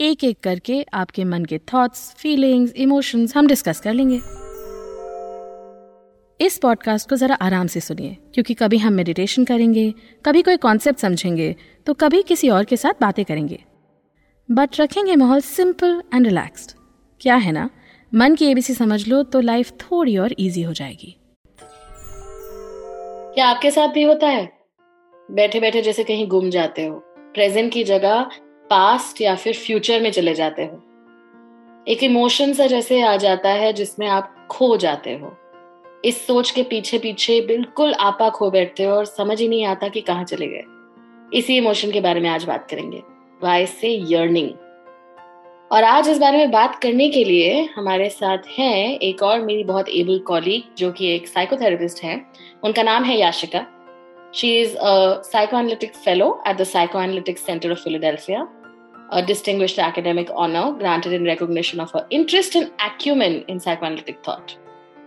एक एक करके आपके मन के थॉट्स फीलिंग्स इमोशंस हम डिस्कस कर लेंगे। इस पॉडकास्ट को ज़रा आराम से सुनिए, क्योंकि कभी हम मेडिटेशन करेंगे, कभी कोई कॉन्सेप्ट समझेंगे तो कभी किसी और के साथ बातें करेंगे। बट रखेंगे माहौल सिंपल एंड रिलैक्स्ड क्या है ना? मन की एबीसी समझ लो तो लाइफ थोड़ी और इजी हो जाएगी। क्या आपके साथ भी होता है? बैठे बैठे जैसे कहीं गुम जाते हो। प्रेजेंट की जगह पास्ट या फिर फ्यूचर में चले जाते हो। एक इमोशन सा जैसे आ जाता है जिसमें आप खो जाते हो। इस सोच के पीछे पीछे बिल्कुल आपा खो बैठते हो और समझ ही नहीं आता कि कहाँ चले गए। इसी इमोशन के बारे में आज बात करेंगे। वाई से यर्निंग और आज इस बारे में बात करने के लिए हमारे साथ हैं एक और मेरी बहुत एबल कॉलीग जो कि एक साइकोथेरेपिस्ट है। उनका नाम है Yashika. She is a psychoanalytic fellow at the psycho psychoanalytic centre of Philadelphia a distinguished academic honor granted in recognition of her interest and acumen in psychoanalytic thought.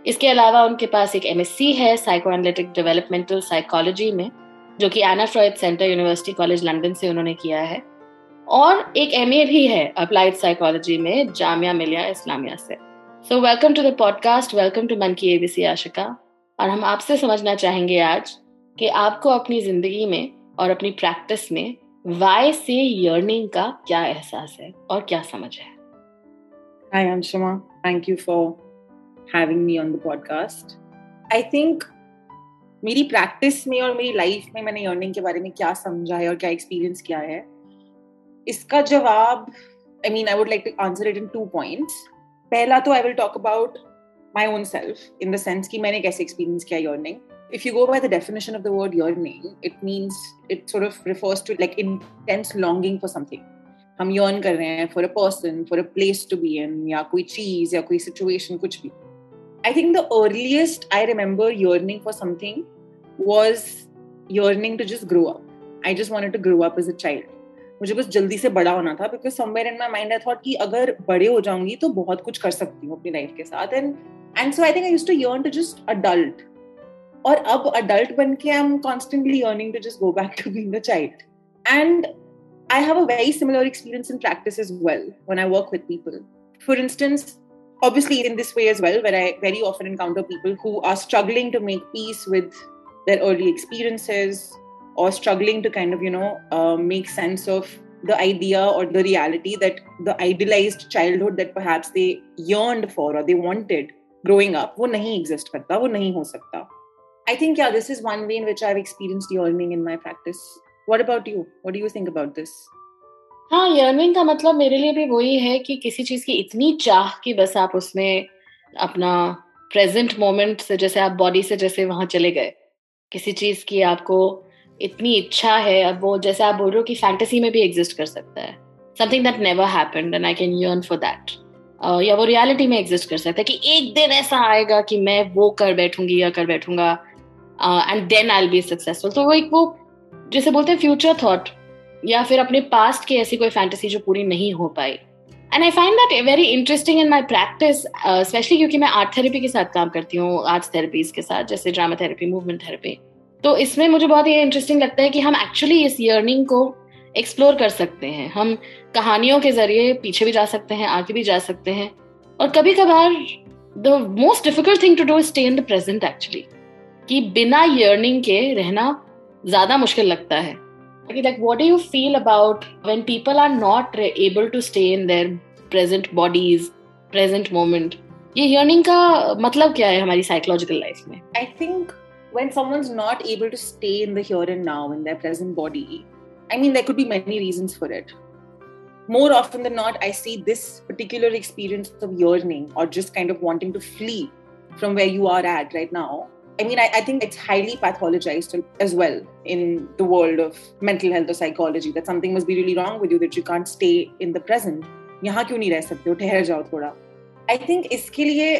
इसके अलावा उनके पास एक एमएससी है साइकोएनालिटिक डेवलपमेंटल साइकोलॉजी में, जो कि Anna Freud centre university college London से उन्होंने किया है। और एक एमए भी है अप्लाइड साइकोलॉजी में, जामिया मिलिया इस्लामिया से। So welcome to the podcast welcome to मन की एबीसी आशिका और हम आपसे समझना चाहेंगे आज कि आपको अपनी ज़िंदगी में और अपनी प्रैक्टिस में वाई से यर्निंग का क्या एहसास है और क्या समझ है Hi, Anshama. Thank you for having me on the podcast. I think मेरी प्रैक्टिस में और मेरी लाइफ में मैंने यर्निंग के बारे में क्या समझा है और क्या एक्सपीरियंस किया है इसका जवाब I mean I would like to answer it in two points पहला तो I will talk about my own self in the sense कि मैंने कैसे एक्सपीरियंस किया yearning if you go by the definition of the word yearning, it means it sort of refers to like intense longing for something. हम yearn कर रहे हैं for a person, for a place to be in, या कोई चीज़ या कोई situation कुछ भी. I think the earliest I remember yearning for something was yearning to just grow up. I just wanted to grow up as a child. मुझे बस जल्दी से बड़ा होना था because somewhere in my mind I thought कि अगर बड़े हो जाऊँगी तो बहुत कुछ कर सकती हूँ अपनी लाइफ के साथ and and so I think I used to yearn to just adult और अब अडल्ट बन के I am constantly yearning to just go back to being a child and I have a very similar experience in practice as well when I work with people for instance obviously in this way as well where i very often encounter people who are struggling to make peace with their early experiences or struggling to kind of you know uh, make sense of the idea or the reality that the idealized childhood that perhaps they yearned for or they wanted growing up वो नहीं exist करता वो नहीं हो सकता I think, yeah, this is one way in which I've experienced yearning in my practice. What about you? What do you think about this? हाँ yearning का मतलब मेरे लिए भी वही है कि किसी चीज़ की इतनी चाह कि बस आप उसमें अपना प्रेजेंट मोमेंट से जैसे आप बॉडी से जैसे वहाँ चले गए किसी चीज़ की आपको इतनी इच्छा है अब वो जैसे आप बोल रहे हो कि फैंटेसी में भी एग्जिस्ट कर सकता है something that never happened and I can yearn for that या वो रियलिटी में एग्जिस्ट कर सकता है कि एक दिन ऐसा आएगा कि मैं वो कर बैठूँगी या कर बैठूँगा and then I be successful तो वो एक वो जैसे बोलते हैं फ्यूचर थॉट या फिर अपने पास्ट की ऐसी कोई फैंटेसी जो पूरी नहीं हो पाई. And I find that very interesting in my practice specially क्योंकि मैं आर्ट थेरेपी के साथ काम करती हूँ आर्ट्स थेरेपीज के साथ, जैसे ड्रामा थेरेपी मूवमेंट थेरेपी तो इसमें मुझे बहुत ये इंटरेस्टिंग लगता है कि हम एक्चुअली इस यर्निंग को एक्सप्लोर कर सकते हैं. हम कहानियों के ज़रिए पीछे भी जा सकते हैं, आगे भी जा सकते हैं. और कभी कभार the most difficult thing to do stay in the present actually कि बिना यर्निंग के रहना ज़्यादा मुश्किल लगता है like what do you feel about when people are not able to stay in their present bodies present moment ये yearning का मतलब क्या है हमारी psychological life में I think when someone's not able to stay in the here and now in their present body I mean there could be many reasons for it more often than not I see this particular experience of yearning or just kind of wanting to flee from where you are at right now I mean, I, I, think it's highly pathologized as well in the world of mental health or psychology that something must be really wrong with you that you can't stay in the present. यहाँ क्यों नहीं रह सकते हो ठहर जाओ थोड़ा I think इसके लिए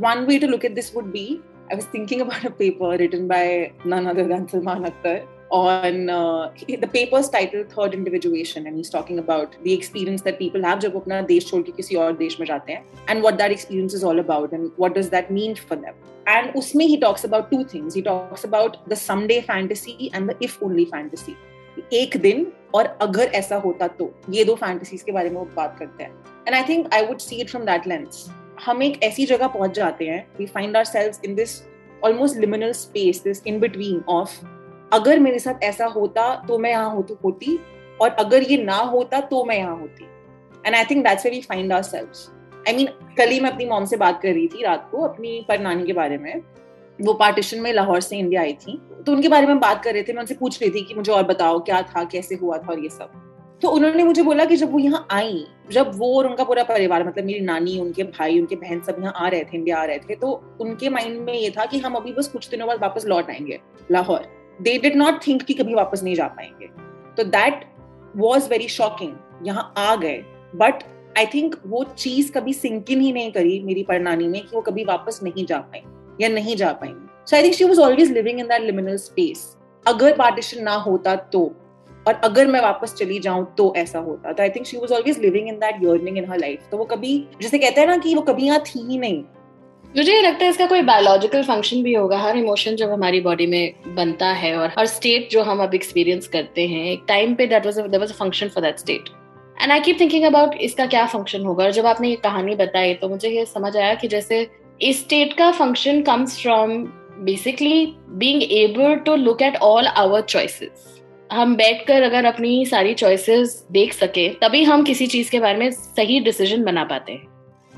one way to look at this would be I was thinking about a paper written by none other than Salman Akhtar on uh, the paper's titled third individuation and he's talking about the experience that people have जब वो अपना देश छोड़ के किसी और देश में जाते हैं and what that experience is all about and what does that mean for them and उसमें he talks about two things he talks about the someday fantasy and the if only fantasy एक दिन और अगर ऐसा होता तो ये दो फैंटेसीज के बारे में वो बात करते हैं and I think I would see it from that lens हम एक ऐसी जगह पहुंच जाते हैं we find ourselves in this almost liminal space this in between of अगर मेरे साथ ऐसा होता तो मैं यहाँ होती होती, और अगर ये ना होता तो मैं यहाँ होती। And I think that's we find ourselves I mean कल ही मैं अपनी मॉम से बात कर रही थी, रात को, अपनी पर नानी के बारे में। वो पार्टीशन में लाहौर से इंडिया आई थी। तो उनके बारे में बात कर रहे थे, मैं उनसे पूछ रही थी कि मुझे और बताओ, क्या था, कैसे हुआ था और ये सब। तो उन्होंने मुझे बोला कि जब वो यहाँ आई, जब वो और उनका पूरा परिवार मतलब मेरी नानी, उनके भाई, उनके बहन सब यहाँ आ रहे थे इंडिया आ रहे थे तो उनके माइंड में ये था कि हम अभी बस कुछ दिनों बाद वापस लौट आएँगे, Lahore. They did not think कि कभी वापस नहीं जा पाएँगे। तो दैट वॉज़ वेरी शॉकिंग यहाँ आ गए। बट आई थिंक वो चीज़ कभी सिंकिन ही नहीं करी मेरी परनानी में कि वो कभी वापस नहीं जा पाएँगे या नहीं जा पाएँगे। So I think she was always living in that liminal space अगर पार्टीशन ना होता तो और अगर मैं वापस चली जाऊँ तो ऐसा होता। तो I think she was always living in that yearning in her life तो वो कभी, जैसे कहते हैं ना कि वो कभी यहाँ थी ही नहीं। मुझे ये लगता है इसका कोई बायोलॉजिकल फ़ंक्शन भी होगा। हर इमोशन जब हमारी बॉडी में बनता है और हर स्टेट जो हम अब एक्सपीरियंस करते हैं, एक टाइम पे that was was a function for that state and I keep thinking about इसका क्या फ़ंक्शन होगा। और जब आपने ये कहानी बताई तो मुझे ये समझ आया कि जैसे इस स्टेट का function comes from basically being able to look at all our choices हम बैठकर अगर अपनी सारी चॉइसेस देख सके, तभी हम किसी चीज़ के बारे में सही डिसीज़न बना पाते हैं।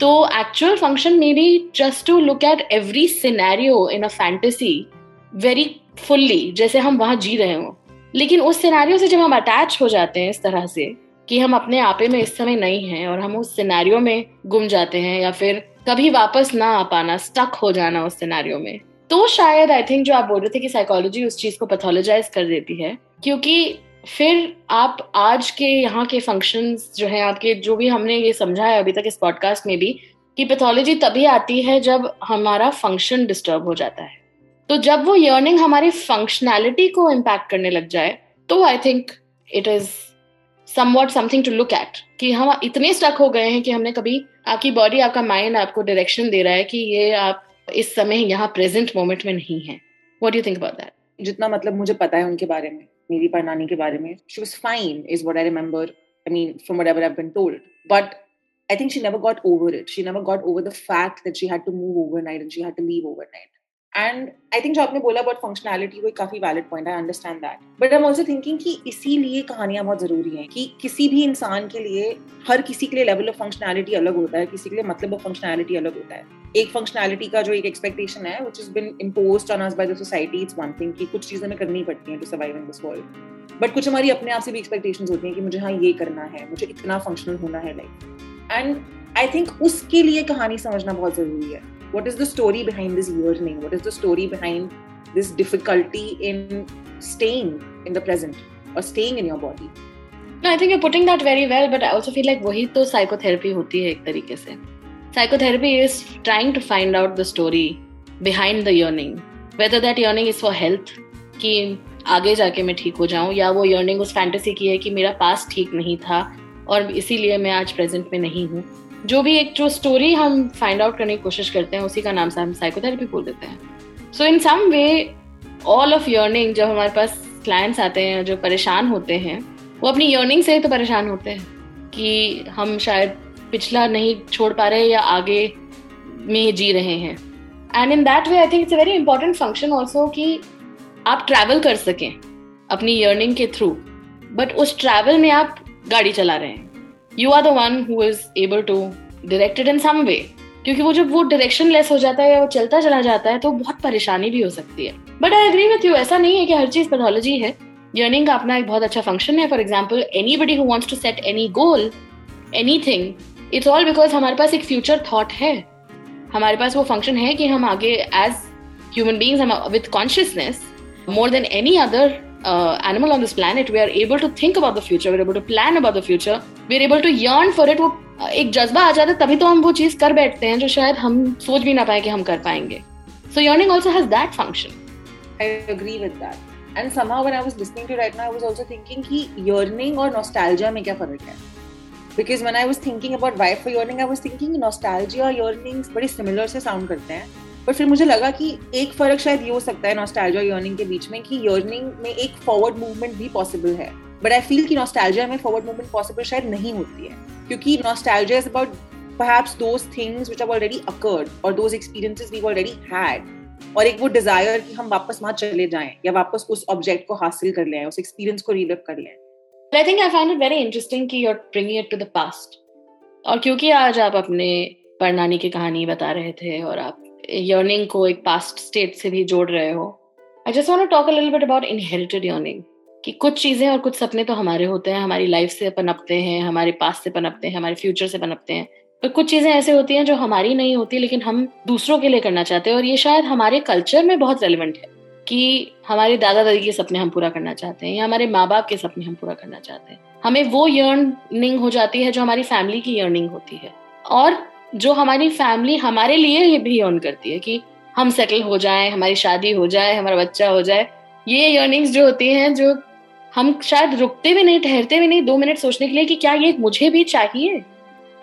तो actual function may be just to look at every scenario in a fantasy very fully जैसे हम वहाँ जी रहे हो। लेकिन उस सिनेरियो से जब हम अटैच हो जाते हैं इस तरह से कि हम अपने आपे में इस समय नहीं हैं और हम उस सिनेरियो में गुम जाते हैं या फिर कभी वापस ना आ पाना स्टक हो जाना उस सिनेरियो में तो शायद आई थिंक जो आप बोल रहे थे कि साइकोलॉजी उस चीज़ को पैथोलॉजाइज कर देती है, क्योंकि फिर आप आज के यहाँ के फ़ंक्शंस जो है आपके जो भी हमने ये समझा है अभी तक इस पॉडकास्ट में भी, कि पैथोलॉजी तभी आती है जब हमारा फ़ंक्शन डिस्टर्ब हो जाता है। तो जब वो यर्निंग हमारी फंक्शनैलिटी को इम्पैक्ट करने लग जाए तो I think it is somewhat something to look at कि हम इतने स्टक हो गए हैं कि हमने कभी आपकी बॉडी आपका माइंड आपको डायरेक्शन दे रहा है कि ये आप इस समय यहाँ प्रेजेंट मोमेंट में नहीं है। What you think about that जितना मतलब मुझे पता है उनके बारे में। Nidhi Parnani ke baare mein. She was fine, is what I remember. I mean, from whatever I've been told. But I think she never got over it. She never got over the fact that she had to move overnight and she had to leave overnight. And I think जो आपने बोला about functionality वो एक काफ़ी valid point I understand that but I am also thinking कि इसीलिए कहानियाँ बहुत ज़रूरी हैं कि किसी भी इंसान के लिए हर किसी के लिए लेवल ऑफ़ फंक्शनैलिटी अलग होता है, किसी के लिए मतलब ऑफ़ फंक्शनैलिटी अलग होता है. एक फंक्शनैलिटी का जो एक एक्सपेक्टेशन है which is been imposed on us by the society it's one thing कि कुछ चीज़ें हमें करनी पड़ती हैं to survive in this world but कुछ हमारी अपने आप से भी एक्सपेक्टेशन होती हैं कि मुझे हाँ ये करना है, मुझे इतना फंक्शनल होना है लाइक एंड आई थिंक उसके लिए कहानी समझना बहुत ज़रूरी है. What is the story behind this yearning what is the story behind this difficulty in staying in the present or staying in your body no i think you're putting that very well but i also feel like वही तो psychotherapy होती है एक तरीके से psychotherapy is trying to find out the story behind the yearning whether that yearning is for health कि आगे जाके मैं ठीक हो जाऊँ या वो यर्निंग उस फैंटेसी की है कि मेरा पास ठीक नहीं था और इसीलिए मैं आज प्रेजेंट में नहीं हूँ जो भी एक जो स्टोरी हम फाइंड आउट करने की कोशिश करते हैं, उसी का नाम से हम साइकोथेरेपी बोल देते हैं। So in some way all of yearning जब हमारे पास क्लाइंट्स आते हैं, जो परेशान होते हैं, वो अपनी यर्निंग से ही तो परेशान होते हैं कि हम शायद पिछला नहीं छोड़ पा रहे या आगे में जी रहे हैं। And in that way I think it's a very important function also कि आप ट्रैवल कर सकें अपनी यर्निंग के थ्रू बट उस ट्रैवल में आप गाड़ी चला रहे हैं। You are the one who is able to directed in some way क्योंकि वो जब वो डायरेक्शन लेस हो जाता है या वो चलता चला जाता है तो बहुत परेशानी भी हो सकती है। But I agree with you ऐसा नहीं है कि हर चीज़ पैथोलॉजी है। यर्निंग का अपना एक बहुत अच्छा फ़ंक्शन है। For example anybody who wants to set any goal anything it's all because हमारे पास एक फ्यूचर थॉट है। हमारे पास वो फ़ंक्शन है कि हम आगे as human beings with consciousness more than any other uh, animal on this planet, we are able to think about the future, we're able to plan about the future, we're able to yearn for it. वो एक जज्बा आ जाता है तभी तो हम वो चीज़ कर बैठते हैं जो शायद हम सोच भी ना पाए कि हम कर पाएँगे so yearning also has that function I agree with that. And somehow when I was listening to right now, I was also thinking कि yearning और nostalgia में क्या फ़र्क है? Because when I was thinking about why for yearning, I was thinking nostalgia और yearnings बड़े similar से sound करते हैं. पर फिर मुझे लगा कि एक फ़र्क शायद ये हो सकता है नॉस्टैल्जिया और यर्निंग के बीच में कि यर्निंग में एक फॉरवर्ड मूवमेंट भी पॉसिबल है. बट आई फील कि नॉस्टैल्जिया में फॉरवर्ड मूवमेंट पॉसिबल शायद नहीं होती है. क्योंकि nostalgia is about perhaps those things which have already occurred or those experiences we've already had. और एक वो डिज़ायर कि हम वापस वहाँ चले जाएँ या वापस उस ऑब्जेक्ट को हासिल कर लें, उस एक्सपीरियंस को रिलिव कर लें. I think I found it very interesting कि you are bringing it to the past और क्योंकि आज आप अपने परनानी की कहानी बता रहे थे और आप यर्निंग को एक पास्ट स्टेट से भी जोड़ रहे हो। I just want talk a little about inherited yearning कि कुछ चीज़ें और कुछ सपने तो हमारे होते हैं, हमारी लाइफ से पनपते हैं, हमारे पास से पनपते हैं, हमारे फ्यूचर से पनपते हैं। पर कुछ चीज़ें ऐसे होती हैं जो हमारी नहीं होती, लेकिन हम दूसरों के लिए करना चाहते हैं, और ये शायद हमारे कल्चर में बहुत रेलिवेंट है, कि हमारे दादा दादी के सपने हम पूरा करना चाहते हैं, या हमारे माँ बाप के सपने हम पूरा करना चाहते हैं। हमें वो यर्निंग हो जाती है जो हमारी फैमिली की यर्निंग होती है। और जो हमारी फैमिली हमारे लिए भी यर्न करती है कि हम सेटल हो जाए, हमारी शादी हो जाए, हमारा बच्चा हो जाए। ये यर्निंग्स जो होती हैं, जो हम शायद रुकते भी नहीं, ठहरते भी नहीं दो मिनट सोचने के लिए कि क्या ये मुझे भी चाहिए?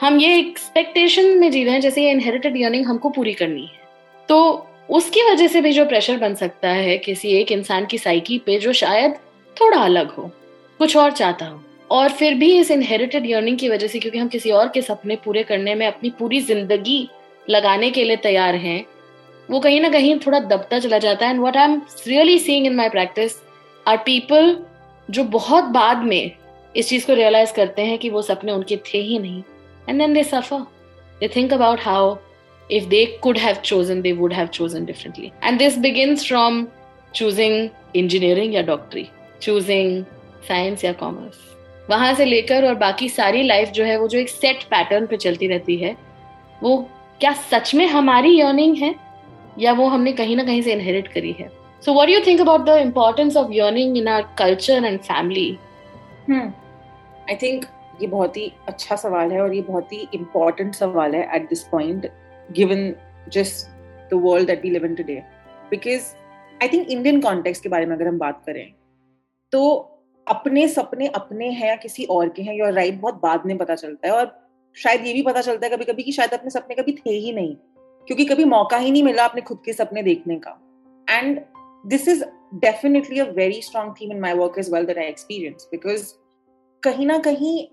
हम ये एक्सपेक्टेशन में जी रहे हैं, जैसे ये इनहेरिटेड यर्निंग हमको पूरी करनी है। तो उसकी वजह से भी जो प्रेशर बन सकता है किसी एक इंसान की साइकी पे जो शायद थोड़ा अलग हो, कुछ और चाहता हो। और फिर भी इस इनहेरिटेड यर्निंग की वजह से, क्योंकि हम किसी और के सपने पूरे करने में अपनी पूरी ज़िंदगी लगाने के लिए तैयार हैं, वो कहीं ना कहीं थोड़ा दबता चला जाता है। And what I am really seeing in my practice are people जो बहुत बाद में इस चीज़ को रियलाइज़ करते हैं कि वो सपने उनके थे ही नहीं। And then they suffer they think about how if they could have chosen they would have chosen differently and this begins from choosing engineering या डॉक्टरी चूजिंग साइंस या कॉमर्स वहाँ से लेकर और बाकी सारी लाइफ जो है वो जो एक सेट पैटर्न पे चलती रहती है, वो क्या सच में हमारी अर्निंग है या वो हमने कहीं ना कहीं से इनहेरिट करी है? So what you think about the importance of yearning in our culture and family I think ये बहुत ही अच्छा सवाल है और ये बहुत ही इम्पोर्टेंट सवाल है at this point given just the world that we live in today because I think Indian context के बारे में अगर हम बात करें तो अपने सपने अपने हैं या किसी और के हैं? योर राइट right, बहुत बाद में पता चलता है और शायद ये भी पता चलता है कभी कभी कि शायद अपने सपने कभी थे ही नहीं क्योंकि कभी मौका ही नहीं मिला अपने खुद के सपने देखने का। And this is definitely a very strong theme in my work is well that I experience because कहीं ना कहीं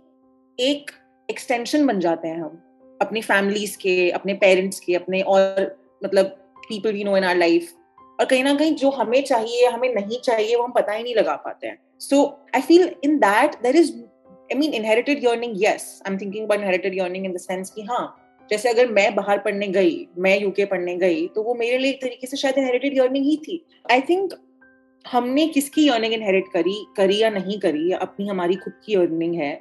एक एक्सटेंशन बन जाते हैं हम अपनी फैमिलीज़ के अपने पेरेंट्स के अपने और मतलब people we know in our life और कहीं ना कहीं जो हमें चाहिए, हमें नहीं चाहिए, वो हम पता ही नहीं लगा पाते हैं। So I feel in that there is I mean inherited yearning yes I am thinking about inherited yearning in the sense कि हाँ जैसे अगर मैं बाहर पढ़ने गई, मैं यूके पढ़ने गई तो वो मेरे लिए एक तरीके से शायद इनहेरिटेड यर्निंग ही थी। आई थिंक हमने किसकी यर्निंग इनहेरिट करी करी या नहीं करी अपनी हमारी खुद की अर्निंग है।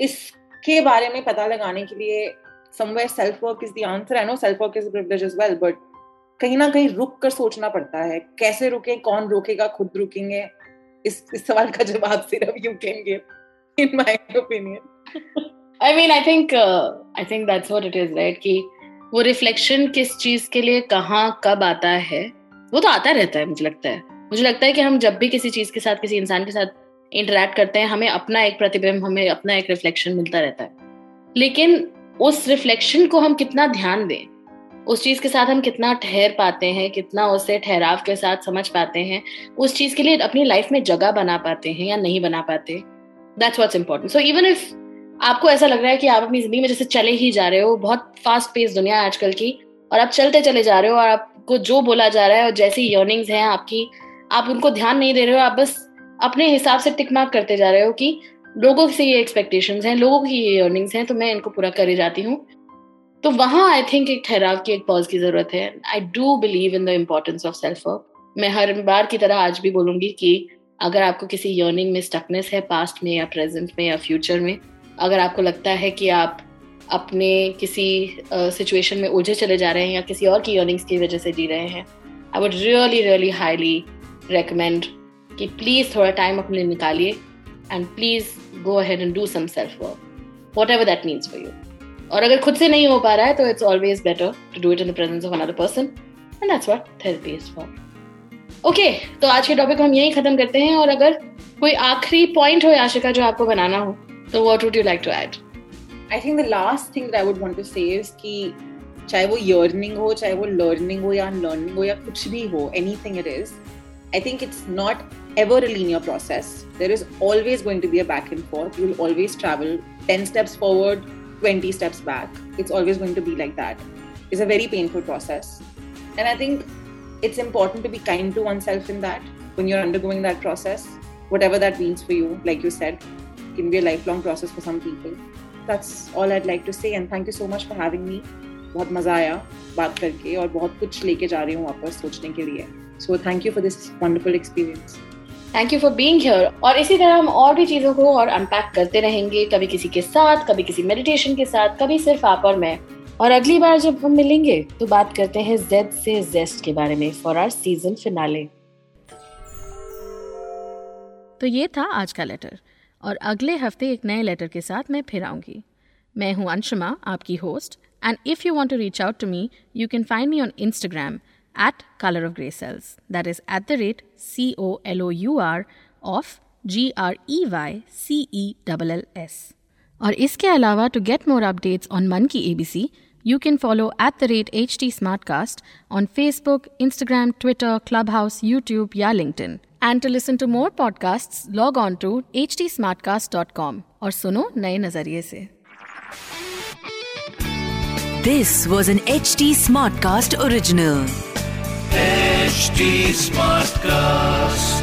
इसके बारे में पता लगाने के लिए somewhere self work is the answer I know self work is privilege as well but कहीं ना कहीं रुक कर सोचना पड़ता है, कैसे रुके, कौन रोकेगा, खुद रुकेंगे? इस इस सवाल का जवाब सिर्फ़ you can give in my opinion I mean I think I think that's what it is right कि वो रिफ्लेक्शन किस चीज़ के लिए कहाँ, कब आता है, वो तो आता रहता है, मुझे लगता है। मुझे लगता है कि हम जब भी किसी चीज़ के साथ, किसी इंसान के साथ इंटरेक्ट करते हैं, हमें अपना एक प्रतिबिंब, हमें अपना एक रिफ्लेक्शन मिलता रहता है। लेकिन उस रिफ्लेक्शन को हम कितना ध्यान दें? उस चीज़ के साथ हम कितना ठहर पाते हैं, कितना उसे ठहराव के साथ समझ पाते हैं, उस चीज़ के लिए अपनी लाइफ में जगह बना पाते हैं या नहीं बना पाते। That's what's important so even if आपको ऐसा लग रहा है कि आप अपनी ज़िंदगी में जैसे चले ही जा रहे हो, बहुत फास्ट पेस दुनिया है आजकल की, और आप चलते चले जा रहे हो और आपको जो बोला जा रहा है और जैसी यर्निंग्स हैं आपकी, आप उनको ध्यान नहीं दे रहे हो, आप बस अपने हिसाब से टिक मार्क करते जा रहे हो कि लोगों से ये एक्सपेक्टेशंस हैं, लोगों की ये अर्निंग्स हैं तो मैं इनको पूरा करे जाती हूँ। तो वहाँ आई थिंक एक ठहराव की एक पॉज की ज़रूरत है. I do believe in the importance of self work मैं हर बार की तरह आज भी बोलूँगी कि अगर आपको किसी यर्निंग में स्टकनेस है पास्ट में या प्रेजेंट में या फ्यूचर में अगर आपको लगता है कि आप अपने किसी सिचुएशन uh, में उलझे चले जा रहे हैं या किसी और की यर्निंग्स की वजह से जी रहे हैं I would really really highly recommend कि प्लीज़ थोड़ा टाइम अपने निकालिए and please go ahead and do some self work whatever that means for you और अगर खुद से नहीं हो पा रहा है तो it's always better to do it in the presence of another person and that's what therapy is for okay तो आज के टॉपिक हम यहीं खत्म करते हैं और अगर कोई आखिरी पॉइंट हो आशिका जो आपको बनाना हो तो what would you like to add I think the last thing that I would want to say is कि चाहे वो यर्निंग हो चाहे वो लर्निंग हो या लर्निंग हो या कुछ भी हो anything it is I think it's not ever a linear process. There is always going to be a back and forth. You'll always travel 10 steps forward, 20 steps back. It's always going to be like that. It's a very painful process. And I think it's important to be kind to oneself in that when you're undergoing that process, whatever that means for you. Like you said, it can be a lifelong process for some people. That's all I'd like to say. And thank you so much for having me. बहुत मज़ा आया बात करके और बहुत कुछ लेके जा रही हूँ वापस सोचने के लिए so thank you for this wonderful experience thank you for being here और इसी तरह हम और भी चीज़ों को और अनपैक करते रहेंगे, कभी किसी के साथ, कभी किसी मेडिटेशन के साथ, कभी सिर्फ़ आप और मैं। और अगली बार जब हम मिलेंगे तो बात करते हैं जेड से जेस्ट के बारे में फॉर आर सीज़न फिनाले तो ये था आज का लेटर और अगले हफ़्ते एक नए लेटर के साथ मैं फिर आऊँगी। मैं हूँ अंशुमा, आपकी host and if you want to reach out to me you can find me on Instagram at colour of grey cells that is at the rate C O L O U R of G R E Y C E double L S और इसके अलावा to get more updates on मन की ABC you can follow at the rate HT Smartcast on Facebook, Instagram, Twitter, Clubhouse, YouTube, या LinkedIn. And to listen to more podcasts, log on to htsmartcast.com और सुनो नए नज़रिए से This was an HT Smartcast original. HT Smartcast.